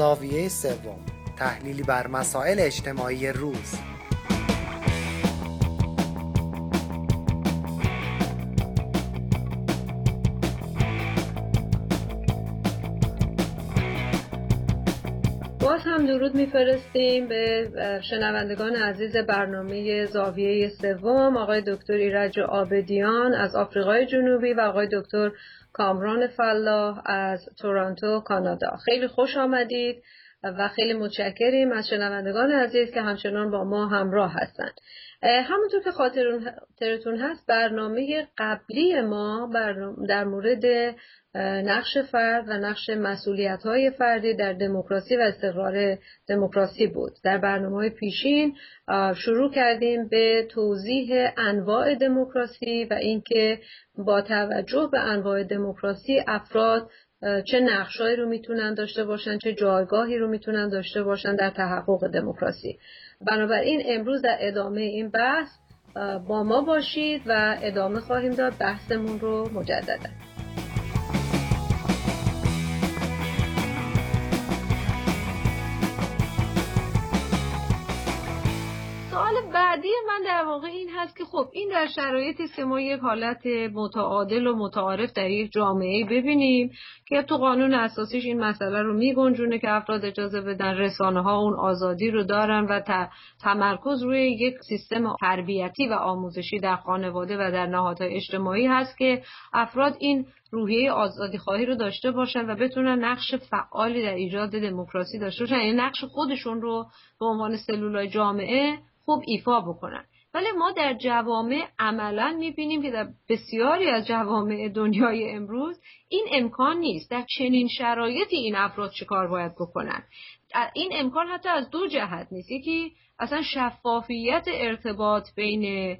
زاویه سوم تحلیلی بر مسائل اجتماعی روز. هم درود میفرستیم به شنوندگان عزیز برنامه زاویه سوم آقای دکتر ایرج آبدیان از آفریقای جنوبی و آقای دکتر کامران فلاح از تورانتو کانادا. خیلی خوش آمدید و خیلی متشکریم از شنوندگان عزیز که همچنان با ما همراه هستند. همونطور که خاطرتون هست برنامه قبلی ما در مورد نقش فرد و نقش مسئولیت های فردی در دموکراسی و استقرار دموکراسی بود. در برنامه پیشین شروع کردیم به توضیح انواع دموکراسی و اینکه با توجه به انواع دموکراسی افراد چه نقشهایی رو می‌تونن داشته باشن چه جایگاهی رو می‌تونن داشته باشن در تحقق دموکراسی. بنابراین امروز در ادامه این بحث با ما باشید و ادامه خواهیم داد. بحثمون رو مجددا. من در واقع این هست که خب این در شرایطی است که ما یک حالت متعادل و متعارف در یک جامعه ببینیم که تو قانون اساسیش این مسئله رو میگنجونه که افراد اجازه بدن رسانه ها اون آزادی رو دارن و تمرکز روی یک سیستم تربیتی و آموزشی در خانواده و در نهادهای اجتماعی هست که افراد این روحیه آزادی خواهی رو داشته باشن و بتونن نقش فعالی در ایجاد دموکراسی داشته باشن. یعنی نقش خودشون رو به عنوان سلولای جامعه خوب ایفا بکنن. ولی ما در جوامع عملا می‌بینیم که در بسیاری از جوامع دنیای امروز این امکان نیست. در چنین شرایطی این افراد چه کار باید بکنن؟ این امکان حتی از دو جهت نیست. یکی اصلا شفافیت ارتباط بین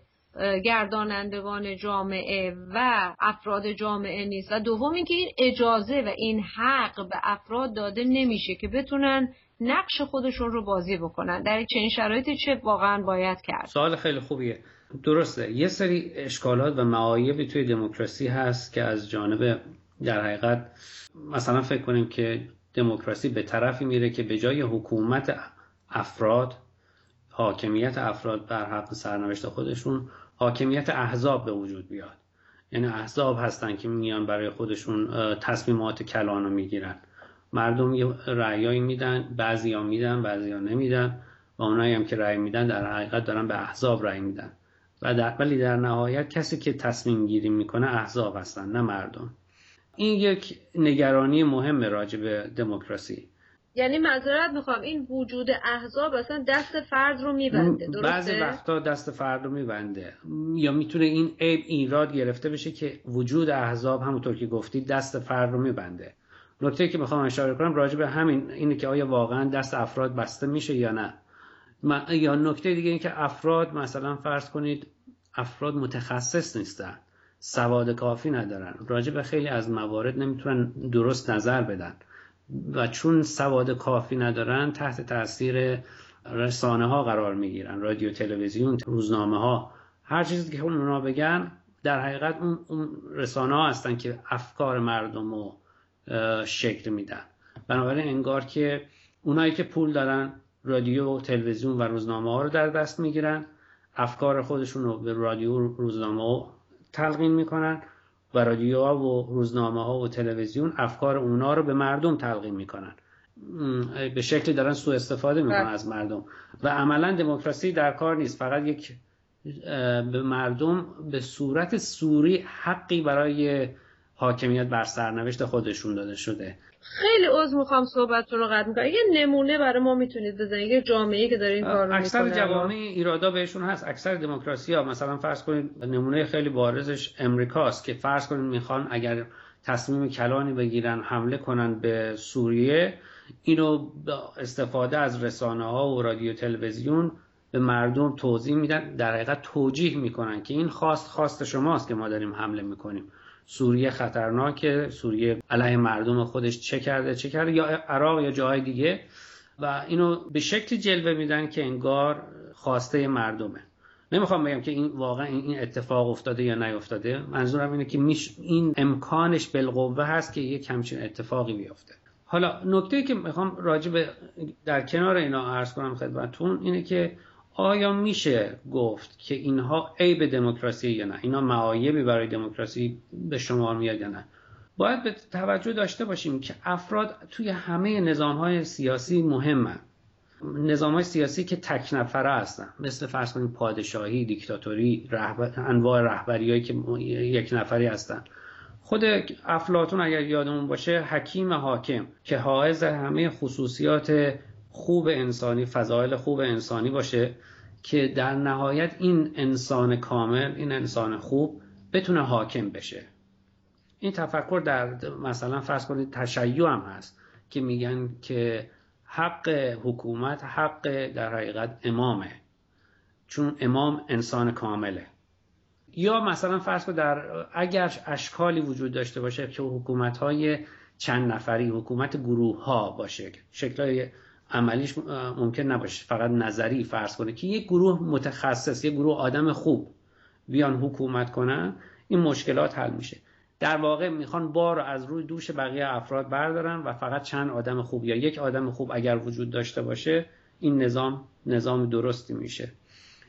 گردانندگان جامعه و افراد جامعه نیست. و دوم اینکه این اجازه و این حق به افراد داده نمیشه که بتونن نقش خودشون رو بازی بکنن. در چنین شرایطی چه واقعا باید کرد؟ سوال خیلی خوبیه. درسته. یه سری اشکالات و معایبی توی دموکراسی هست که از جانب در حقیقت مثلا فکر کنیم که دموکراسی به طرفی میره که به جای حکومت افراد حاکمیت افراد بر حق سرنوشت خودشون حاکمیت احزاب به وجود بیاد. یعنی احزاب هستن که میان برای خودشون تصمیمات کلان رو می‌گیرن. مردم یه رأیایی میدن بعضیا میدن بعضیا نمیدن و اونایی هم که رأی میدن در حقیقت دارن به احزاب رأی میدن. و در ولی در نهایت کسی که تصمیم گیری می‌کنه احزاب هستن نه مردم. این یک نگرانی مهم راجع به دموکراسی. یعنی معذرت می‌خوام این وجود احزاب اصلا دست فرد رو میبنده درسته؟ بعضی وقتا دست فرد رو میبنده. یا می‌تونه این عیب ایراد گرفته بشه که وجود احزاب همونطور که گفتی دست فرد رو میبنده. نکته که می‌خوام اشاره کنم راجع به همین اینه که آیا واقعا دست افراد بسته میشه یا نه. یا نکته دیگه این که افراد مثلا فرض کنید افراد متخصص نیستن. سواد کافی ندارن. راجع به خیلی از موارد نمی‌تونن درست نظر بدن. و چون سواد کافی ندارن تحت تاثیر رسانه ها قرار می‌گیرن. رادیو تلویزیون روزنامه ها هر چیزی که اونا بگن در حقیقت اون رسانه ها هستن که افکار مردم رو شکل میدن. بنابراین انگار که اونایی که پول دارن رادیو تلویزیون و روزنامه ها رو در دست می‌گیرن افکار خودشون رو به رادیو روزنامه ها تلقین می‌کنن و رادیو ها و روزنامه ها و تلویزیون افکار اونا رو به مردم تلقین می‌کنن. به شکلی دارن سوء استفاده می‌کنن بله. از مردم. و عملا دموکراسی در کار نیست. فقط یک به مردم به صورت سوری حقی برای حاکمیت بر سرنوشت خودشون داده شده. خیلی عذر می‌خوام صحبتتون رو قطع می‌کنم. یه نمونه برای ما می‌تونید بزنید. یه جامعه که داره این کار رو اکثر جوامع ایرادا بهشون هست. اکثر دموکراسی ها. مثلا فرض کنید نمونه خیلی بارزش امریکاست که فرض کنید می‌خوان اگر تصمیم کلانی بگیرن حمله کنن به سوریه اینو استفاده از رسانه ها و رادیو تلویزیون به مردم توضیح میدن. در حقیقت توجیه می‌کنن که این خواست خواست شماست که ما داریم حمله می‌کنیم. سوریه خطرناکه سوریه علیه مردم خودش چه کرده چه کرده یا عراق یا جاهای دیگه. و اینو به شکلی جلوه میدن که انگار خواسته مردمه. نمی‌خوام بگم که این واقعا این اتفاق افتاده یا نیفتاده. منظورم اینه که این امکانش بالقوه هست که یک همچین اتفاقی بیفته. حالا نکته که می‌خوام راجع به در کنار اینا عرض کنم خدمتتون اینه که آیا میشه گفت که اینها عیب دموکراسی یا نه؟ اینا معایبی برای دموکراسی به شمار میاد یا نه؟ باید به توجه داشته باشیم که افراد توی همه نظام های سیاسی مهمن. نظام های سیاسی که تک نفره هستن. مثل فرض کنید پادشاهی دیکتاتوری رهبر... انواع رهبری که یک نفری هستن. خود افلاتون اگر یادمون باشه حکیم حاکم که حائز همه خصوصیات خوب انسانی فضایل خوب انسانی باشه که در نهایت این انسان کامل این انسان خوب بتونه حاکم بشه. این تفکر در مثلا فرض کنید تشیع هم هست که میگن که حق حکومت حق در حقیقت امامه. چون امام انسان کامله. یا مثلا فرض کنید در اگر اشکالی وجود داشته باشه که حکومت های چند نفری حکومت گروه ها باشه شکل عملیش ممکن نباشه. فقط نظری فرض کنه که یک گروه متخصص یک گروه آدم خوب بیان حکومت کنن این مشکلات حل میشه. در واقع می‌خوان بار از روی دوش بقیه افراد بردارن و فقط چند آدم خوب یا یک آدم خوب اگر وجود داشته باشه این نظام نظام درستی میشه.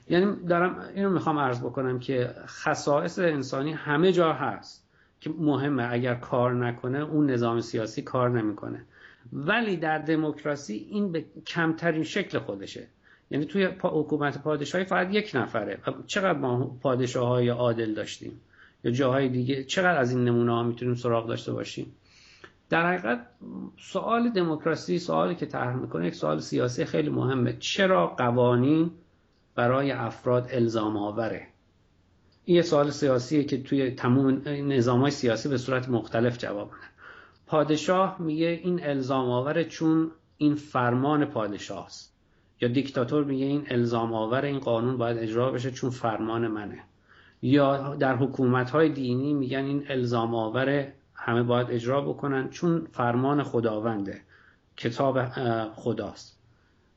یعنی دارم اینو می‌خوام عرض بکنم که خصائص انسانی همه جا هست که مهمه. اگر کار نکنه اون نظام سیاسی کار نمی‌کنه. ولی در دموکراسی این به کمترین شکل خودشه. یعنی توی حکومت پادشاهی فقط یک نفره. چقدر ما پادشاه های عادل داشتیم؟ یا جاهای دیگه؟ چقدر از این نمونه ها می‌تونیم سراغ داشته باشیم؟ در حقیقت سوال دموکراسی سوالی که طرح می‌کنه یک سوال سیاسی خیلی مهمه. چرا قوانین برای افراد الزام آوره این یه سوال سیاسیه که توی تمام نظام های سیاسی به صورت مختلف جواب میده. پادشاه میگه این الزام آوره چون این فرمان پادشاه است یا دیکتاتور میگه این الزام آور این قانون باید اجرا بشه چون فرمان منه. یا در حکومت های دینی میگن این الزام آور همه باید اجرا بکنن چون فرمان خداونده. کتاب خداست.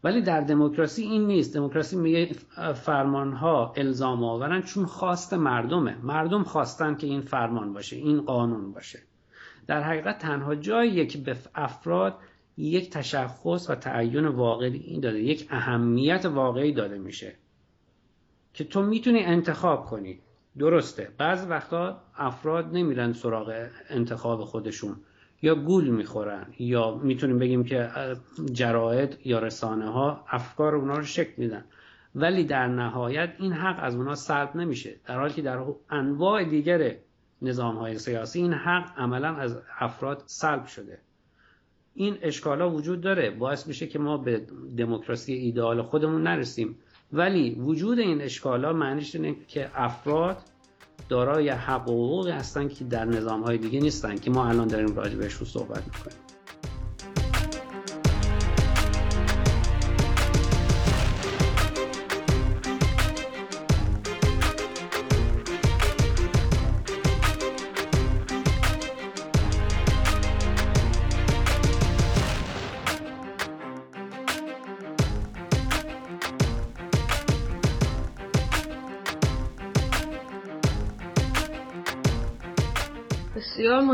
ولی در دموکراسی این نیست. دموکراسی میگه فرمان ها الزام آورن چون خواست مردمه. مردم خواستن که این فرمان باشه این قانون باشه. در حقیقت تنها جایی که به افراد یک تشخص و تعین واقعی این داده یک اهمیت واقعی داده میشه که تو می‌تونی انتخاب کنی. درسته بعض وقتا افراد نمیرن سراغ انتخاب خودشون. یا گول می‌خورن یا می‌تونیم بگیم که جراید یا رسانه ها افکار اونا رو شکل میدن. ولی در نهایت این حق از اونا سلب نمیشه. در حالی که در انواع دیگر نظام های سیاسی این حق عملا از افراد سلب شده. این اشکالا وجود داره. باعث میشه که ما به دموکراسی ایدئال خودمون نرسیم. ولی وجود این اشکالا معنیش اینه که افراد دارای حقوقی هستن که در نظام های دیگه نیستن که ما الان داریم راجع بهش صحبت می‌کنیم.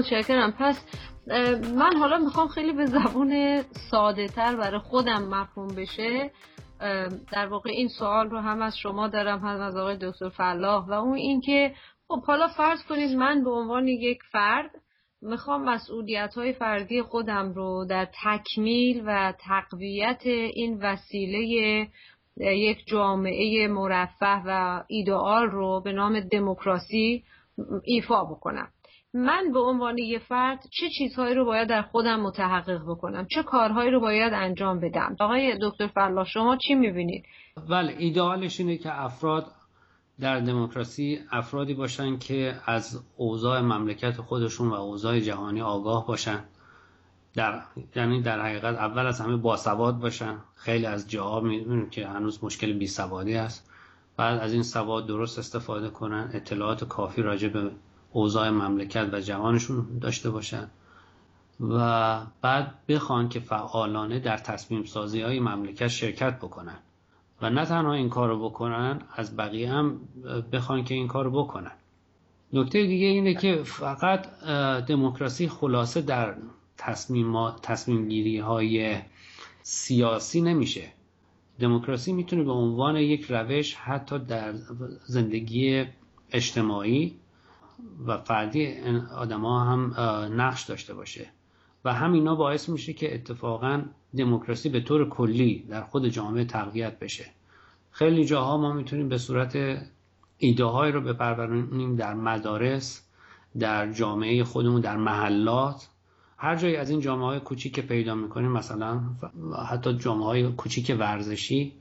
متشکرم. پس من حالا می‌خوام خیلی به زبون ساده تر برای خودم مفهوم بشه. در واقع این سوال رو هم از شما دارم هم از آقای دکتر فلاح. و اون اینکه خب حالا فرض کنید من به عنوان یک فرد می‌خوام مسئولیت های فردی خودم رو در تکمیل و تقویت این وسیله یک جامعه مرفه و ایدئال رو به نام دموکراسی ایفا بکنم. من به عنوان یه فرد چه چیزهایی رو باید در خودم متحقق بکنم؟ چه کارهایی رو باید انجام بدم؟ آقای دکتر فلاح شما چی می‌بینید؟ بله ایدئالش اینه که افراد در دموکراسی افرادی باشن که از اوضاع مملکت خودشون و اوضاع جهانی آگاه باشن. در یعنی در حقیقت اول از همه باسواد باشن. خیلی از جاها می‌بینیم که هنوز مشکل بی سوادی است بعد از این سواد درست استفاده کنن اطلاعات کافی راجع به اوضاع مملکت و جوانشون داشته باشن و بعد بخوان که فعالانه در تصمیم سازی های مملکت شرکت بکنن. و نه تنها این کار رو بکنن از بقیه هم بخوان که این کار رو بکنن. نکته دیگه اینه که فقط دموکراسی خلاصه در تصمیم, تصمیم گیری های سیاسی نمیشه. دموکراسی می‌تونه به عنوان یک روش حتی در زندگی اجتماعی و فردی آدما هم نقش داشته باشه. و همینا باعث میشه که اتفاقا دموکراسی به طور کلی در خود جامعه تقویت بشه. خیلی جاها ما می‌تونیم به صورت ایده های رو بپرورونیم در مدارس در جامعه خودمون در محلات. هر جایی از این جامعه های کوچیک پیدا می‌کنیم مثلا حتی جامعه های کوچیک ورزشی.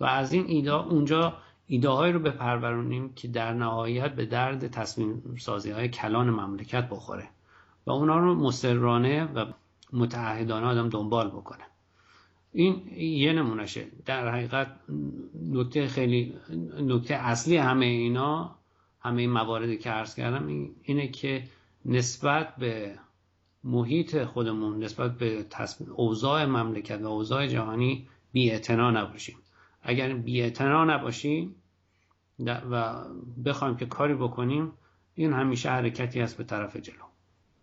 و از این ایده اونجا ایده های رو بپرورونیم که در نهایت به درد تصمیم سازی های کلان مملکت بخوره و اونا رو مسررانه و متعهدانه آدم دنبال بکنه. این یه نمونهشه. در حقیقت نکته خیلی نکته اصلی همه اینا همه این مواردی که عرض کردم اینه که نسبت به محیط خودمون نسبت به اوضاع مملکت و اوضاع جهانی بی نباشیم. اگر بی نباشیم و بخوایم که کاری بکنیم این همیشه حرکتی است به طرف جلو.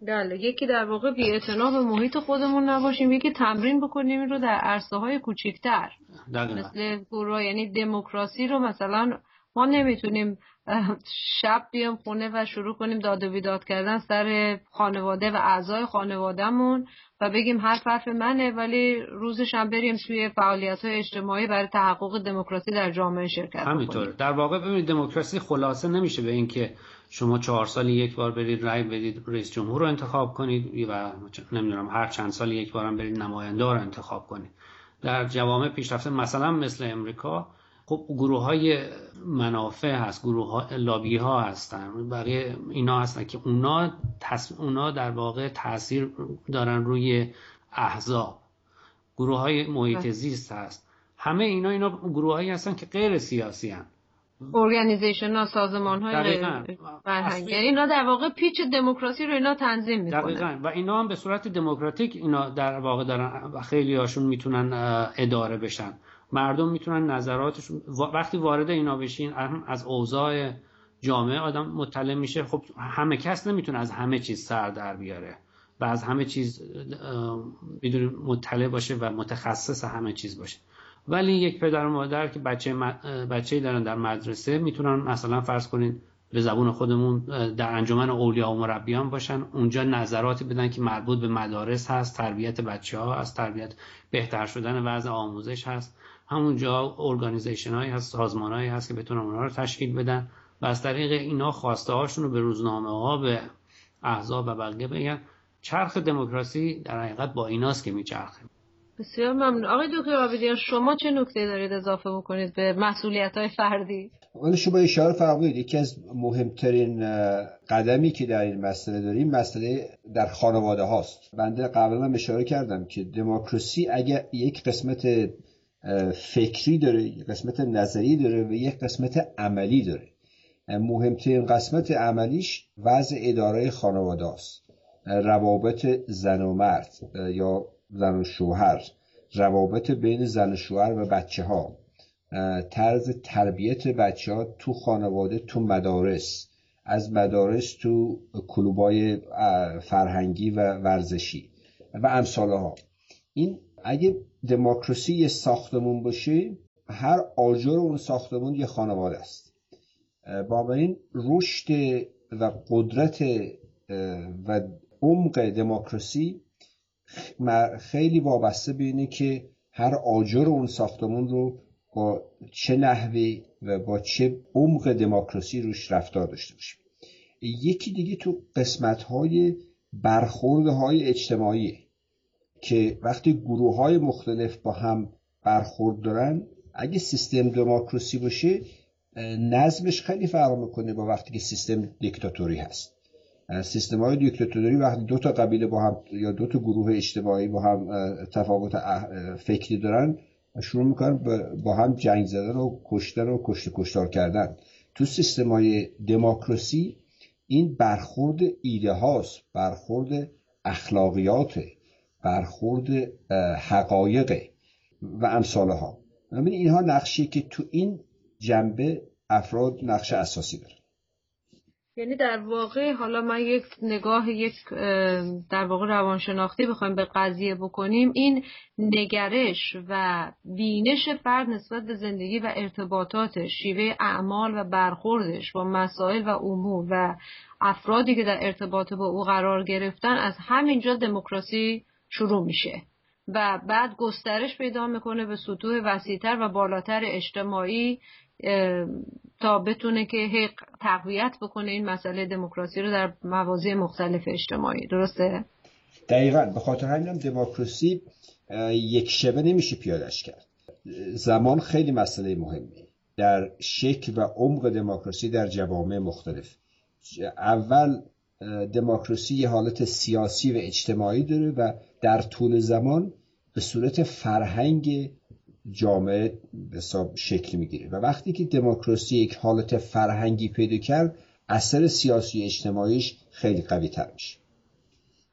بله یکی در واقع بی به محیط خودمون نباشیم یکی تمرین بکنیم این رو در عرصه های کوچیکتر مثل گروه یعنی دموکراسی رو مثلا ما نمی‌تونیم شب بیام خونه و شروع کنیم داد و بیداد کردن سر خانواده و اعضای خانوادهمون و بگیم هر حرف منه ولی روزش هم بریم توی فعالیت های اجتماعی برای تحقق دموکراسی در جامعه شرکت همینطور در واقع ببینید دموکراسی خلاصه نمیشه به اینکه شما چهار سال یک بار برید رای بدید رئیس جمهور رو انتخاب کنید و نمی‌دونم هر چند سال یک بارم برید نماینده رو انتخاب کنید. در جوامع پیشرفته مثلا مثل امریکا خب گروه های منافع هست گروه ها لابی ها هستن. بقیه اینا هستن که اونا, اونا در واقع تاثیر دارن روی احزاب. گروه های محیط. زیست هست. همه اینا اینا گروه هایی هستن که غیر سیاسی هستن. ارگانیزیشن ها سازمان های فرهنگی اینا در واقع پیچ دموکراسی رو اینا تنظیم می‌کنن. دقیقا. و اینا هم به صورت دموکراتیک اینا در واقع دارن خیلی هاشون می‌تونن اداره بشن. مردم می‌تونن نظراتشون وقتی وارد اینا بشین از اوضاع جامعه آدم مطلع میشه. خب همه کس نمی‌تونه از همه چیز سر در بیاره و از همه چیز بدون مطلع باشه و متخصص همه چیز باشه. ولی یک پدر و مادر که بچه بچه دارن در مدرسه می‌تونن مثلا فرض کنید به زبون خودمون در انجمن اولیا و مربیان باشن. اونجا نظراتی بدن که مربوط به مدارس هست تربیت بچه ها از تربیت بهتر شدن وضع آموزش هست. همونجا ارگانیزیشن هایی هست سازمان هایی هست که بتونن اونها رو تشکیل بدن و از طریق اینا خواسته هاشون رو به روزنامه ها به احزاب و بقیه بگن. چرخ دموکراسی در حقیقت با ایناست که میچرخه. بسیار ممنون. آقای دکتر آبیدیان شما چه نکته دارید اضافه بکنید به مسئولیت های فردی؟ ولی شما اشاره فرمودید یکی از مهمترین قدمی که در این مسئله داریم مسئله در خانواده هاست. بنده قبلا هم اشاره کردم که دموکراسی اگر یک قسمت فکری داره یک قسمت نظری داره و یک قسمت عملی داره. مهمترین قسمت عملیش وضع اداره خانواده است روابط زن و مرد یا زن و شوهر. روابط بین زن و شوهر و بچه ها طرز تربیت بچه ها تو خانواده تو مدارس. از مدارس تو کلوبای فرهنگی و ورزشی و امثال ها این اگه دموکراسی یه ساختمون باشه هر آجر اون ساختمون یه خانواده است. این رشد و قدرت و عمق دموکراسی خیلی وابسته به اینه که هر آجر اون ساختمون رو با چه نحوی و با چه عمق دموکراسی روش رفتار داشته باشیم. یکی دیگه تو قسمت های برخورد های اجتماعی که وقتی گروه های مختلف با هم برخورد دارن اگه سیستم دموکراسی باشه نظمش خیلی فرق می‌کنه با وقتی که سیستم دیکتاتوری هست. سیستم های دیکتاتوری وقتی دو تا قبیله با هم یا دو تا گروه اجتماعی با هم تفاوت فکری دارن شروع می‌کنن با هم جنگ زدن و کشتن و کشت کشتار کردن. تو سیستم های دموکراسی این برخورد ایده هاست برخورد اخلاقیات برخورد حقایق و امثال ها اینها نقشی که تو این جنبه افراد نقش اساسی دارن. یعنی در واقع حالا من یک نگاه یک در واقع روانشناختی بخوایم به قضیه بکنیم این نگرش و بینش فرد نسبت به زندگی و ارتباطاتش شیوه اعمال و برخوردش با مسائل و امور و افرادی که در ارتباط با او قرار گرفتن از همینجا دموکراسی شروع میشه و بعد گسترش پیدا می‌کنه به سطوح وسیعتر و بالاتر اجتماعی تا بتونه که حق تقویت بکنه این مسئله دموکراسی رو در مواضع مختلف اجتماعی. درسته؟ دقیقا. به خاطر همینم دموکراسی یک شبه نمیشه پیادش کرد. زمان خیلی مسئله مهمی در شکل و عمق دموکراسی در جوامع مختلف. اول دموکراسی یه حالت سیاسی و اجتماعی داره و در طول زمان به صورت فرهنگ جامعه حساب شکل می‌گیره. و وقتی که دموکراسی یک حالت فرهنگی پیدا کرد اثر سیاسی اجتماعیش خیلی قوی تر میشه.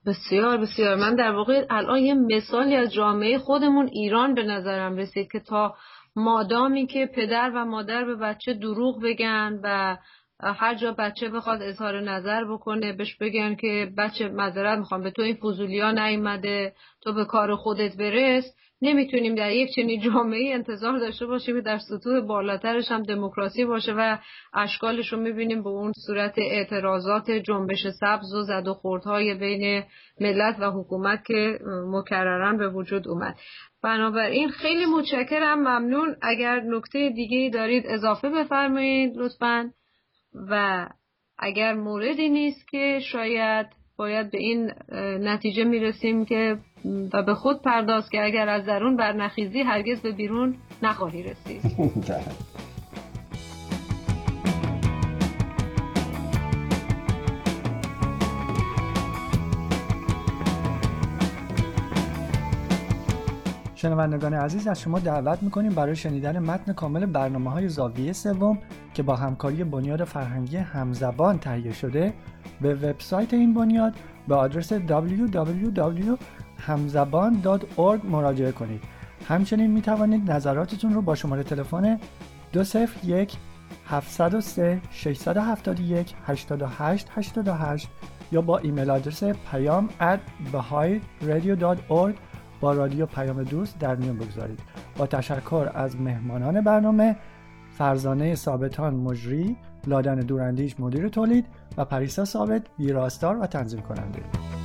بسیار بسیار. من در واقع الان یه مثالی از جامعه خودمون ایران به نظرم رسید که تا مادامی که پدر و مادر به بچه دروغ بگن و هر جا بچه بخواد اظهار نظر بکنه بهش بگن که بچه مذارت می‌خوام به تو این فضولیا نیومده تو به کار خودت برس. نمی‌تونیم در یک چنین جامعه انتظار داشته باشیم که در سطوح بالاترش هم دموکراسی باشه و اشکالش رو می‌بینیم به اون صورت اعتراضات جنبش سبز و زد و خوردهای بین ملت و حکومت که مکررن به وجود اومد. بنابراین خیلی متشکرم ممنون. اگر نکته دیگه دارید اضافه بفرمایید لطفا. و اگر موردی نیست که شاید باید به این نتیجه می‌رسیم که و به خود پرداز که اگر از درون برنخیزی هرگز به بیرون نخواهی رسید. شنوندگان عزیز از شما دعوت می‌کنیم برای شنیدن متن کامل برنامه های زاویه سوم که با همکاری بنیاد فرهنگی همزبان تهیه شده به وبسایت این بنیاد به آدرس www.hamzaban.org مراجعه کنید. همچنین می توانید نظراتتون رو با شماره تلفن 201 703 671 8888 یا با ایمیل آدرس پیام at با رادیو پیام دوست در میان بگذارید. با تشکر از مهمانان برنامه فرزانه ثابتان مجری لادن دوراندیش مدیر تولید و پریسا ثابت ویراستار و تنظیم کننده.